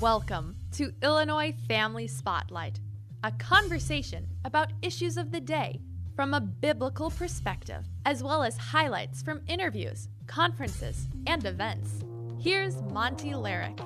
Welcome to Illinois Family Spotlight, a conversation about issues of the day from a biblical perspective, as well as highlights from interviews, conferences, and events. Here's Monte Larrick.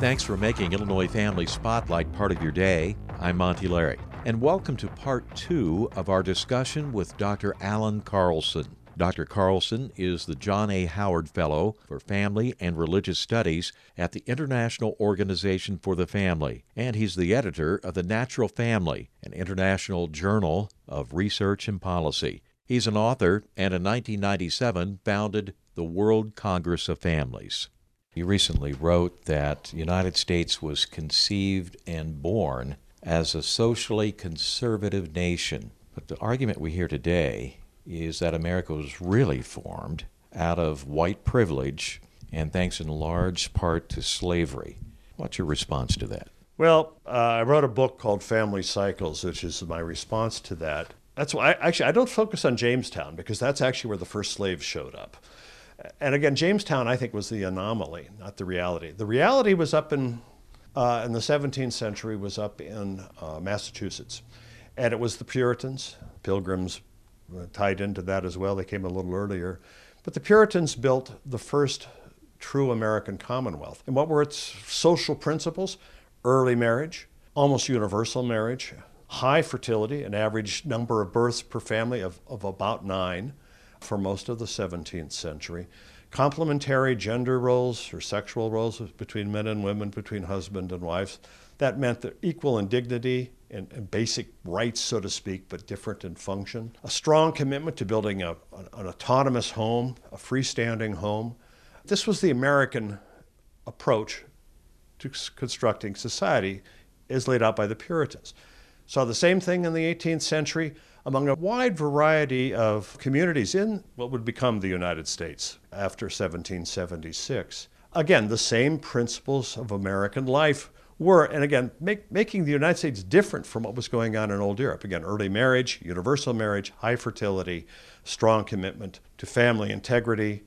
Thanks for making Illinois Family Spotlight part of your day. I'm Monte Larrick, and welcome to part two of our discussion with Dr. Allan Carlson. Dr. Carlson is the John A. Howard Fellow for Family and Religious Studies at the International Organization for the Family, and he's the editor of The Natural Family, an international journal of research and policy. He's an author and in 1997 founded the World Congress of Families. He recently wrote that the United States was conceived and born as a socially conservative nation. But the argument we hear today is that America was really formed out of white privilege and thanks in large part to slavery. What's your response to that? Well, uh, I wrote a book called Family Cycles, which is my response to that. That's why I, actually I don't focus on Jamestown because that's actually where the first slaves showed up. And again, Jamestown I think was the anomaly, not the reality. The reality was up in uh, in the 17th century was up in uh, Massachusetts, and it was the Puritans, Pilgrims, Uh, tied into that as well. They came a little earlier. But the Puritans built the first true American Commonwealth. And what were its social principles? Early marriage, almost universal marriage, high fertility, an average number of births per family of, of about nine for most of the 17th century. Complementary gender roles or sexual roles between men and women, between husband and wife. That meant that equal in dignity, and, and, basic rights, so to speak, but different in function. A strong commitment to building a, an, an autonomous home, a freestanding home. This was the American approach to constructing society as laid out by the Puritans. Saw the same thing in the 18th century among a wide variety of communities in what would become the United States after 1776. Again, the same principles of American life were, and again, make, making the United States different from what was going on in old Europe. Again, early marriage, universal marriage, high fertility, strong commitment to family integrity,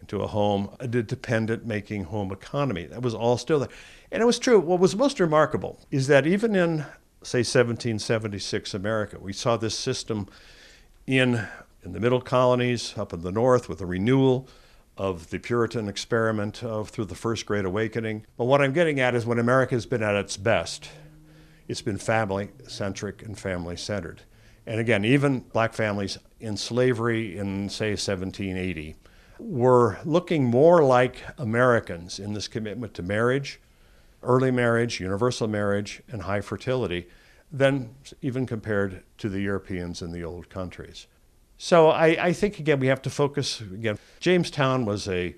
and to a home, a dependent making home economy. That was all still there. And it was true. What was most remarkable is that even in, say, 1776 America, we saw this system in, in the middle colonies, up in the north, with a renewal of the Puritan experiment of, through the First Great Awakening. But what I'm getting at is when America has been at its best, it's been family centric and family centered. And again, even black families in slavery in, say, 1780 were looking more like Americans in this commitment to marriage, early marriage, universal marriage, and high fertility than even compared to the Europeans in the old countries. So I, I think, again, we have to focus. Again, Jamestown was a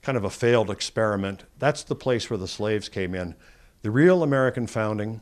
kind of a failed experiment. That's the place where the slaves came in. The real American founding,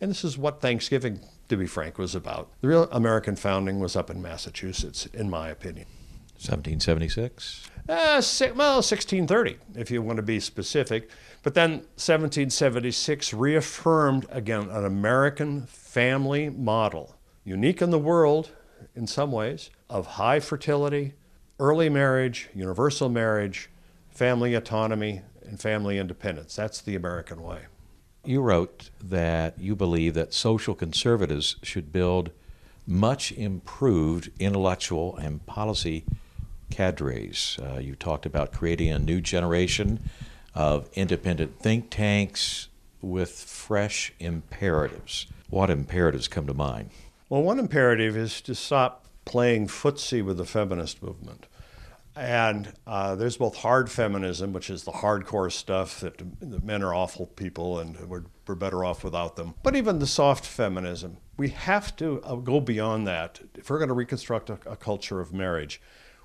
and this is what Thanksgiving, to be frank, was about. The real American founding was up in Massachusetts, in my opinion. 1776? Uh, well, 1630, if you want to be specific. But then 1776 reaffirmed, again, an American family model, unique in the world in some ways, of high fertility, early marriage, universal marriage, family autonomy, and family independence. That's the American way. You wrote that you believe that social conservatives should build much improved intellectual and policy cadres. Uh, you talked about creating a new generation of independent think tanks with fresh imperatives. What imperatives come to mind? Well, one imperative is to stop playing footsie with the feminist movement. And uh, there's both hard feminism, which is the hardcore stuff that, that men are awful people and we're, we're, better off without them, but even the soft feminism. We have to uh, go beyond that. If we're going to reconstruct a, a culture of marriage,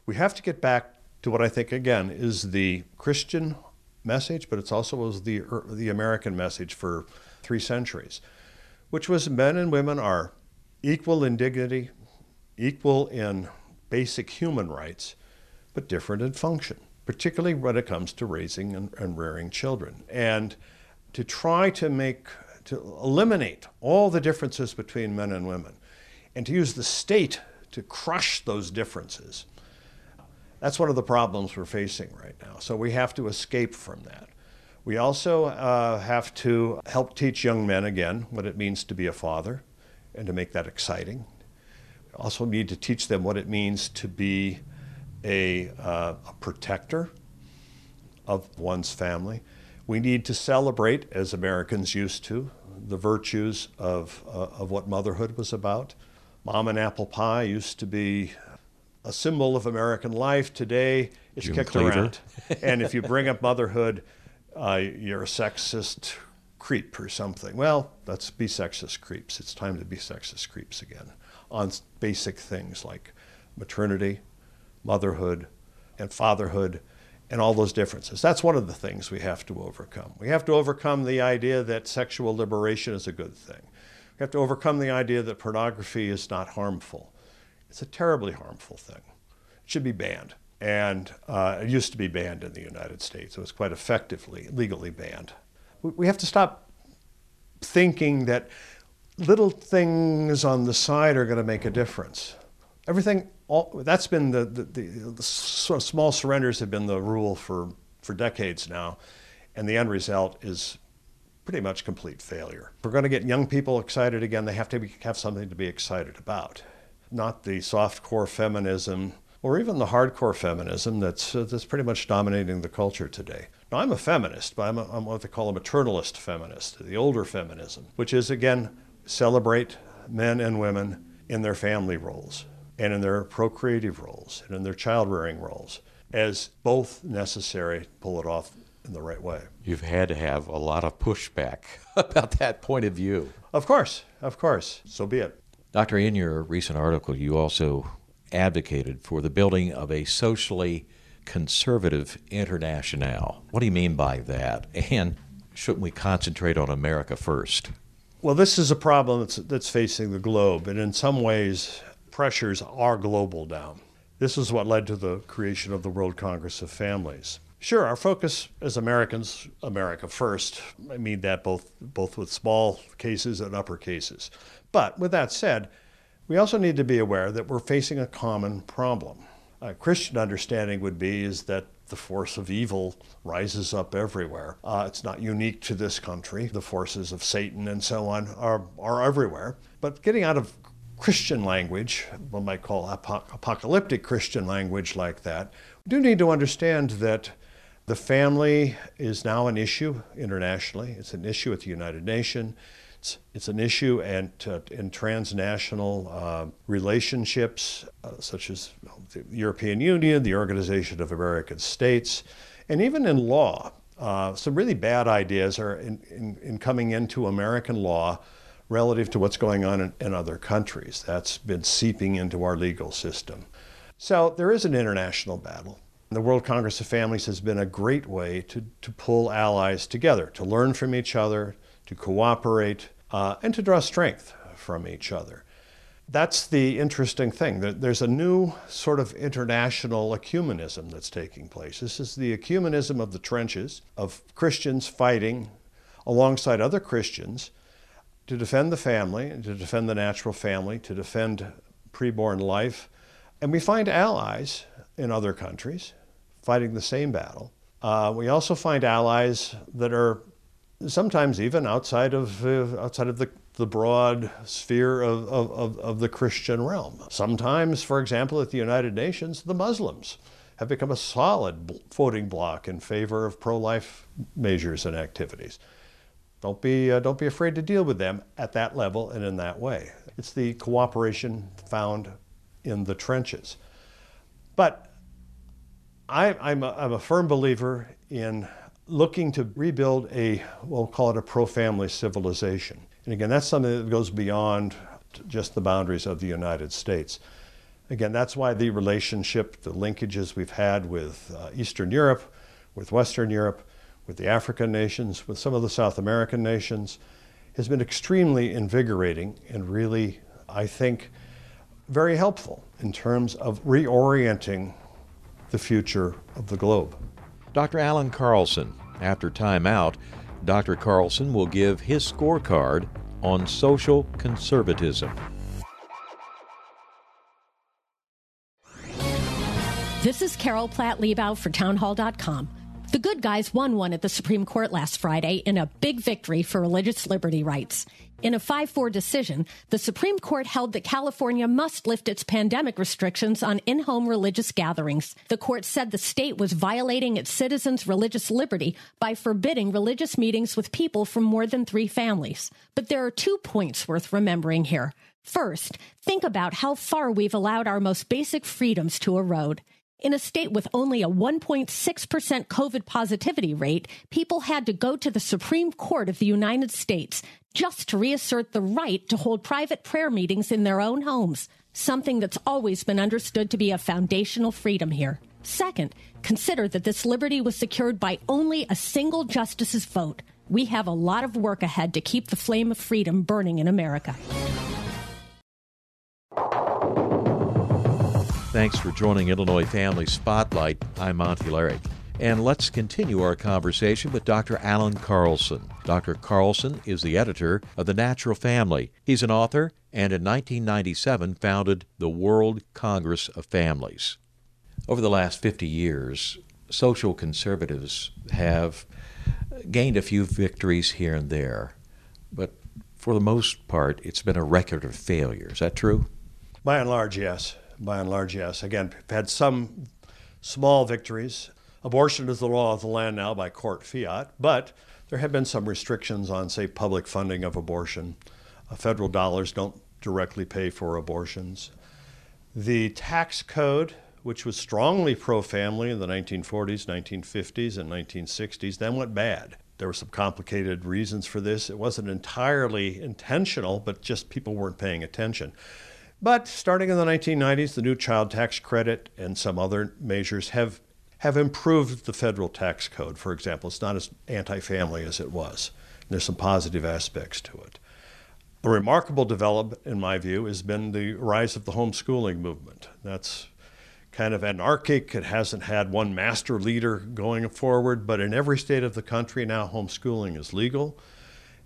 we have to get back to what I think, again, is the Christian message, but it's also was the, er, the American message for three centuries, which was men and women are equal in dignity, equal in basic human rights, but different in function, particularly when it comes to raising and, and rearing children. And to try to make, to eliminate all the differences between men and women, and to use the state to crush those differences. That's one of the problems we're facing right now. So we have to escape from that. We also uh, have to help teach young men again what it means to be a father and to make that exciting. We also need to teach them what it means to be a, uh, a protector of one's family. We need to celebrate, as Americans used to, the virtues of, uh, of what motherhood was about. Mom and apple pie used to be a symbol of American life. Today, it's June kicked around. and if you bring up motherhood, uh, you're a sexist creep or something. Well, let's be sexist creeps. It's time to be sexist creeps again on basic things like maternity, motherhood, and fatherhood, and all those differences. That's one of the things we have to overcome. We have to overcome the idea that sexual liberation is a good thing. We have to overcome the idea that pornography is not harmful. It's a terribly harmful thing. It should be banned. And uh, it used to be banned in the United States. It was quite effectively legally banned. We- have to stop thinking that little things on the side are going to make a difference. Everything, all, that's been the, the, the, the sort of small surrenders have been the rule for, for decades now. And the end result is pretty much complete failure. We're going to get young people excited again, they have to be, have something to be excited about, not the soft core feminism or even the hardcore feminism that's, uh, that's pretty much dominating the culture today. Now, I'm a feminist, but I'm, a, I'm what they call a maternalist feminist, the older feminism, which is, again, celebrate men and women in their family roles and in their procreative roles and in their child rearing roles as both necessary to pull it off in the right way. You've had to have a lot of pushback about that point of view. Of course, of course. So be it. Doctor, in your recent article, you also advocated for the building of a socially conservative international. What do you mean by that? And shouldn't we concentrate on America first? Well, this is a problem that's, that's facing the globe, and in some ways, pressures are global now. This is what led to the creation of the World Congress of Families. Sure, our focus as Americans, America first. I mean that both both with small cases and upper cases. But with that said, we also need to be aware that we're facing a common problem. A Christian understanding would be is that the force of evil rises up everywhere. Uh, it's not unique to this country. The forces of Satan and so on are, are everywhere. But getting out of Christian language, one might call apo- apocalyptic Christian language like that, we do need to understand that the family is now an issue internationally. It's an issue at the United Nations. It's, it's an issue and, uh, in transnational uh, relationships, uh, such as the European Union, the Organization of American States, and even in law. Uh, some really bad ideas are in, in, in coming into American law relative to what's going on in, in other countries. That's been seeping into our legal system. So there is an international battle. The World Congress of Families has been a great way to, to pull allies together, to learn from each other, to cooperate, uh, and to draw strength from each other. That's the interesting thing. There's a new sort of international ecumenism that's taking place. This is the ecumenism of the trenches, of Christians fighting alongside other Christians to defend the family, to defend the natural family, to defend preborn life. And we find allies in other countries fighting the same battle. Uh, we also find allies that are sometimes even outside of, uh, outside of the, the broad sphere of, of, of, the Christian realm. Sometimes, for example, at the United Nations, the Muslims have become a solid voting bloc in favor of pro life measures and activities. Don't be, uh, don't be afraid to deal with them at that level and in that way. It's the cooperation found in the trenches. But I, I'm, a, I'm a firm believer in looking to rebuild a, we'll call it a pro family civilization. And again, that's something that goes beyond just the boundaries of the United States. Again, that's why the relationship, the linkages we've had with uh, Eastern Europe, with Western Europe, with the African nations, with some of the South American nations, has been extremely invigorating and really, I think, very helpful in terms of reorienting the future of the globe. Dr. Allan Carlson. After time out, Dr. Carlson will give his scorecard on social conservatism. This is Carol Platt Liebau for Townhall.com. The good guys won one at the Supreme Court last Friday in a big victory for religious liberty rights. In a 5 4 decision, the Supreme Court held that California must lift its pandemic restrictions on in home religious gatherings. The court said the state was violating its citizens' religious liberty by forbidding religious meetings with people from more than three families. But there are two points worth remembering here. First, think about how far we've allowed our most basic freedoms to erode. In a state with only a 1.6% COVID positivity rate, people had to go to the Supreme Court of the United States just to reassert the right to hold private prayer meetings in their own homes, something that's always been understood to be a foundational freedom here. Second, consider that this liberty was secured by only a single justice's vote. We have a lot of work ahead to keep the flame of freedom burning in America. Thanks for joining Illinois Family Spotlight. I'm Monty Larry. And let's continue our conversation with Dr. Allan Carlson. Dr. Carlson is the editor of The Natural Family. He's an author and in 1997 founded the World Congress of Families. Over the last 50 years, social conservatives have gained a few victories here and there, but for the most part, it's been a record of failure. Is that true? By and large, yes by and large, yes. Again, had some small victories. Abortion is the law of the land now by court fiat, but there have been some restrictions on, say, public funding of abortion. Uh, federal dollars don't directly pay for abortions. The tax code, which was strongly pro family in the 1940s, 1950s, and 1960s, then went bad. There were some complicated reasons for this. It wasn't entirely intentional, but just people weren't paying attention. But starting in the 1990s, the new child tax credit and some other measures have, have improved the federal tax code, for example. It's not as anti family as it was. There's some positive aspects to it. A remarkable development, in my view, has been the rise of the homeschooling movement. That's kind of anarchic. It hasn't had one master leader going forward, but in every state of the country now, homeschooling is legal.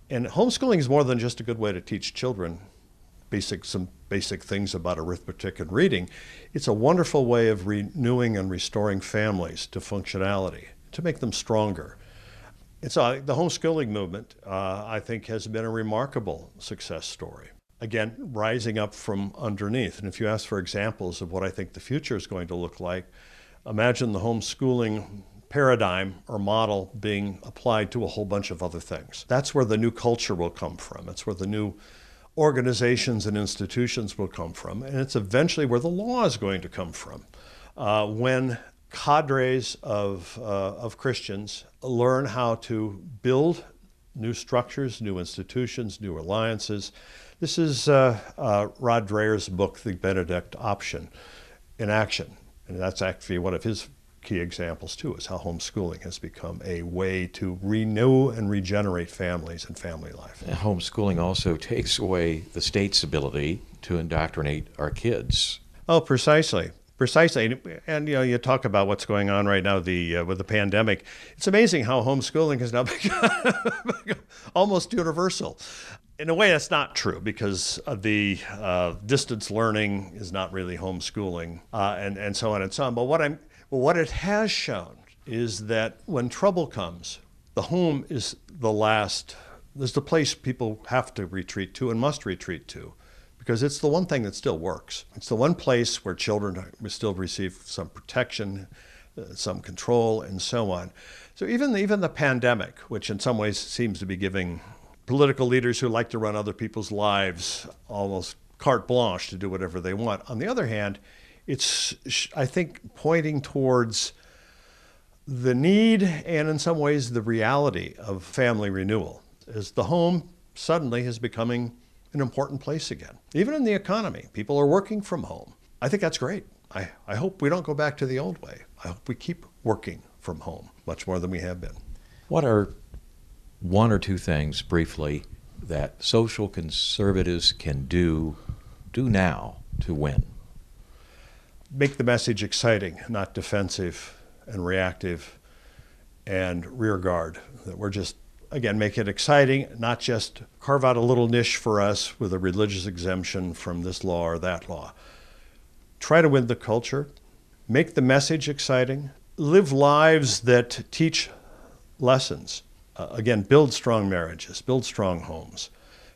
And homeschooling is more than just a good way to teach children basic some basic things about arithmetic and reading, it's a wonderful way of renewing and restoring families to functionality, to make them stronger. And so the homeschooling movement, uh, I think, has been a remarkable success story. Again, rising up from underneath. And if you ask for examples of what I think the future is going to look like, imagine the homeschooling paradigm or model being applied to a whole bunch of other things. That's where the new culture will come from. It's where the new organizations and institutions will come from, and it's eventually where the law is going to come from. Uh, when cadres of, uh, of Christians learn how to build new structures, new institutions, new alliances. This is uh, uh Rod Dreher's book, The Benedict Option, in action. And that's actually one of his key examples too is how homeschooling has become a way to renew and regenerate families and family life. Homeschooling also takes away the state's ability to indoctrinate our kids. Oh, precisely. Precisely, and you know, you talk about what's going on right now the uh, with the pandemic. It's amazing how homeschooling has now become almost universal. In a way, that's not true because the uh, distance learning is not really homeschooling, uh, and and so on and so on. But what I'm but what it has shown is that when trouble comes, the home is the last, is the place people have to retreat to and must retreat to because it's the one thing that still works. It's the one place where children still receive some protection, uh, some control, and so on. So even even the pandemic, which in some ways seems to be giving political leaders who like to run other people's lives almost carte blanche to do whatever they want. On the other hand, it's, I think, pointing towards the need and, in some ways, the reality of family renewal. As the home suddenly is becoming an important place again, even in the economy. People are working from home. I think that's great. I, I hope we don't go back to the old way. I hope we keep working from home much more than we have been. What are one or two things, briefly, that social conservatives can do do now to win? Make the message exciting, not defensive and reactive and rear guard. That we're just, again, make it exciting, not just carve out a little niche for us with a religious exemption from this law or that law. Try to win the culture, make the message exciting, live lives that teach lessons. Uh, again, build strong marriages, build strong homes,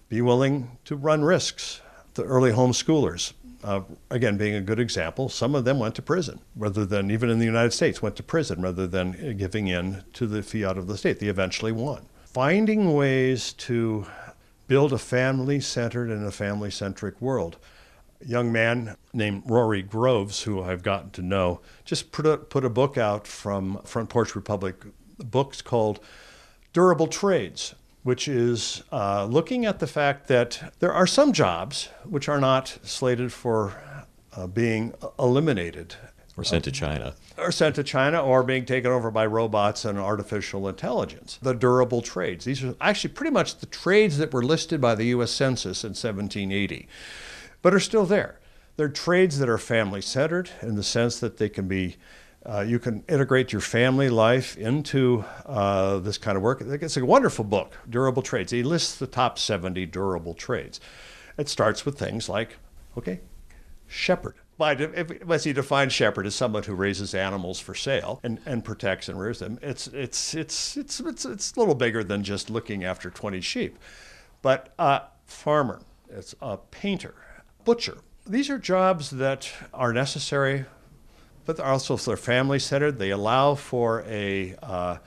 be willing to run risks. The early homeschoolers, uh, again, being a good example, some of them went to prison rather than, even in the United States, went to prison rather than giving in to the fiat of the state. They eventually won. Finding ways to build a family centered and a family centric world. A young man named Rory Groves, who I've gotten to know, just put a, put a book out from Front Porch Republic books called Durable Trades which is uh, looking at the fact that there are some jobs which are not slated for uh, being eliminated. Or sent to China. Or sent to China or being taken over by robots and artificial intelligence. The durable trades. These are actually pretty much the trades that were listed by the U.S. Census in 1780, but are still there. They're trades that are family centered in the sense that they can be uh, you can integrate your family life into uh, this kind of work. It's a wonderful book, Durable Trades. He lists the top 70 durable trades. It starts with things like, okay, shepherd. As he defines shepherd as someone who raises animals for sale and, and protects and rears them, it's, it's, it's, it's, it's, it's a little bigger than just looking after 20 sheep. But uh, farmer, it's a painter, butcher. These are jobs that are necessary but also they're family centered. They allow for a, uh,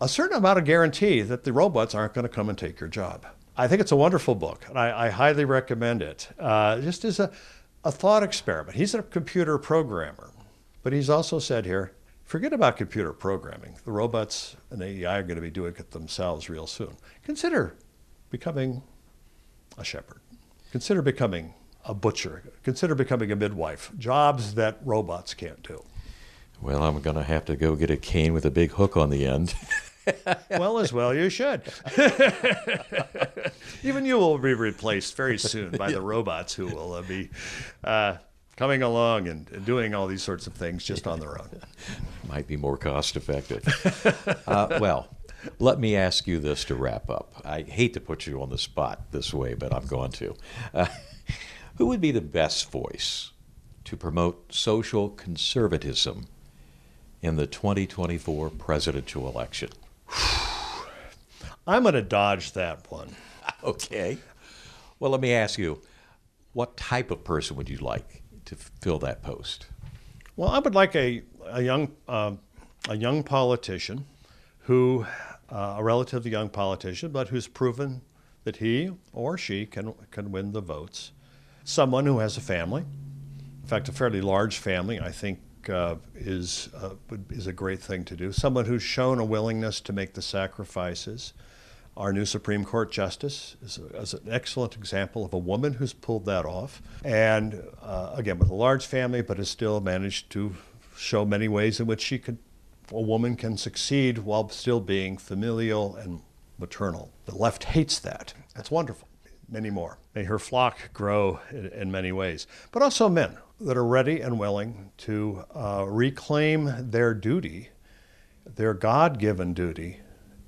a certain amount of guarantee that the robots aren't going to come and take your job. I think it's a wonderful book, and I, I highly recommend it. Uh, just as a, a thought experiment. He's a computer programmer, but he's also said here forget about computer programming. The robots and AI are going to be doing it themselves real soon. Consider becoming a shepherd. Consider becoming a butcher. Consider becoming a midwife. Jobs that robots can't do. Well, I'm going to have to go get a cane with a big hook on the end. well, as well you should. Even you will be replaced very soon by the robots who will uh, be uh, coming along and, doing all these sorts of things just on their own. Might be more cost effective. Uh, well, let me ask you this to wrap up. I hate to put you on the spot this way, but I'm going to. Who would be the best voice to promote social conservatism in the 2024 presidential election? I'm going to dodge that one. Okay. Well, let me ask you what type of person would you like to fill that post? Well, I would like a, a, young, uh, a young politician who, uh, a relatively young politician, but who's proven that he or she can, can win the votes someone who has a family. In fact, a fairly large family, I think, uh, is uh, is a great thing to do. Someone who's shown a willingness to make the sacrifices. Our new Supreme Court justice is, a, is an excellent example of a woman who's pulled that off, and uh, again with a large family, but has still managed to show many ways in which she could, a woman can succeed while still being familial and maternal. The left hates that. That's wonderful many more. May her flock grow in, in many ways. But also men that are ready and willing to uh, reclaim their duty, their God given duty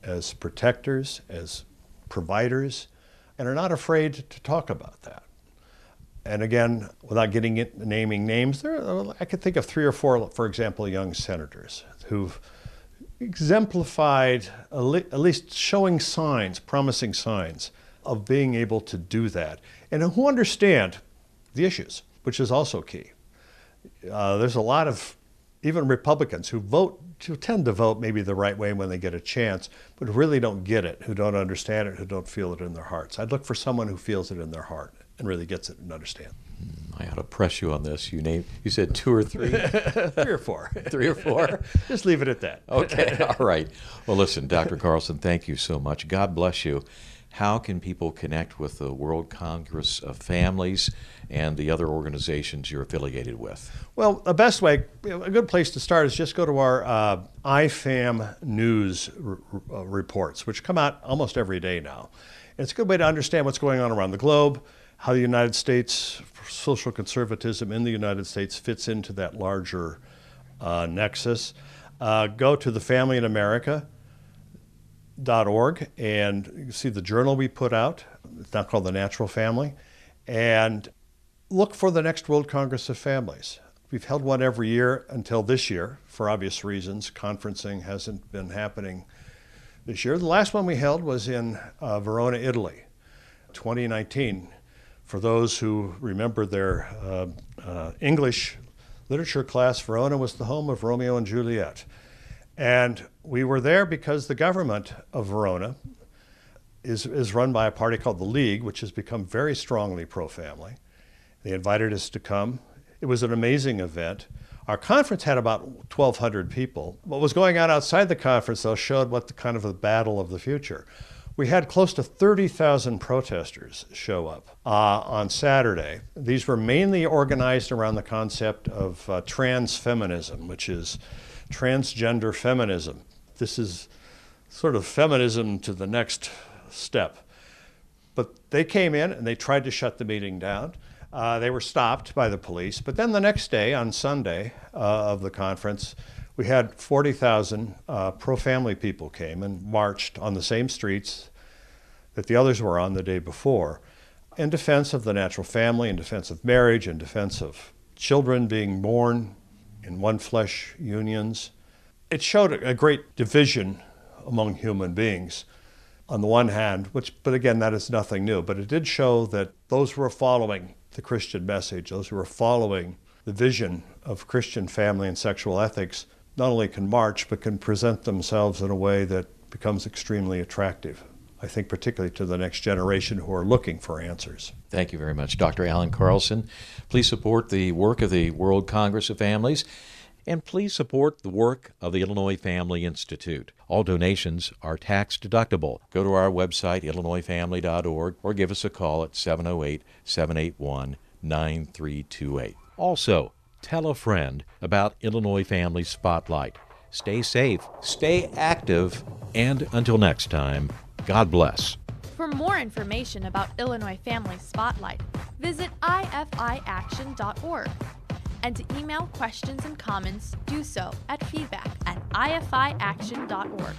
as protectors, as providers, and are not afraid to talk about that. And again, without getting it, naming names, there I could think of three or four, for example, young senators who've exemplified, at least showing signs, promising signs of being able to do that and who understand the issues, which is also key. Uh, there's a lot of even Republicans who vote, who tend to vote maybe the right way when they get a chance, but really don't get it, who don't understand it, who don't feel it in their hearts. I'd look for someone who feels it in their heart and really gets it and understands. Hmm, I ought to press you on this. You named, you said two or three, three or four, three or four. Just leave it at that. okay, all right. Well, listen, Dr. Carlson, thank you so much. God bless you how can people connect with the World Congress of Families and the other organizations you're affiliated with? Well, the best way, a good place to start is just go to our uh, IFAM news r- r- uh, reports, which come out almost every day now. It's a good way to understand what's going on around the globe, how the United States, social conservatism in the United States fits into that larger uh, nexus. Uh, go to the Family in America org and you see the journal we put out. It's now called The Natural Family. And look for the next World Congress of Families. We've held one every year until this year for obvious reasons. Conferencing hasn't been happening this year. The last one we held was in uh, Verona, Italy, 2019. For those who remember their uh, uh, English literature class, Verona was the home of Romeo and Juliet. And we were there because the government of Verona is, is run by a party called the League, which has become very strongly pro family. They invited us to come. It was an amazing event. Our conference had about 1,200 people. What was going on outside the conference, though, showed what the kind of the battle of the future. We had close to 30,000 protesters show up uh, on Saturday. These were mainly organized around the concept of uh, trans feminism, which is transgender feminism. This is sort of feminism to the next step. But they came in and they tried to shut the meeting down. Uh, they were stopped by the police. But then the next day, on Sunday uh, of the conference, we had 40,000 uh, pro family people came and marched on the same streets that the others were on the day before in defense of the natural family, in defense of marriage, in defense of children being born in one flesh unions. It showed a great division among human beings on the one hand, which, but again, that is nothing new. But it did show that those who were following the Christian message, those who were following the vision of Christian family and sexual ethics, not only can march, but can present themselves in a way that becomes extremely attractive. I think, particularly to the next generation who are looking for answers. Thank you very much, Dr. Allan Carlson. Please support the work of the World Congress of Families and please support the work of the Illinois Family Institute. All donations are tax deductible. Go to our website, illinoisfamily.org, or give us a call at 708 781 9328. Also, tell a friend about Illinois Family Spotlight. Stay safe, stay active, and until next time, God bless. For more information about Illinois Family Spotlight, visit ifiaction.org. And to email questions and comments, do so at feedback at ifiaction.org.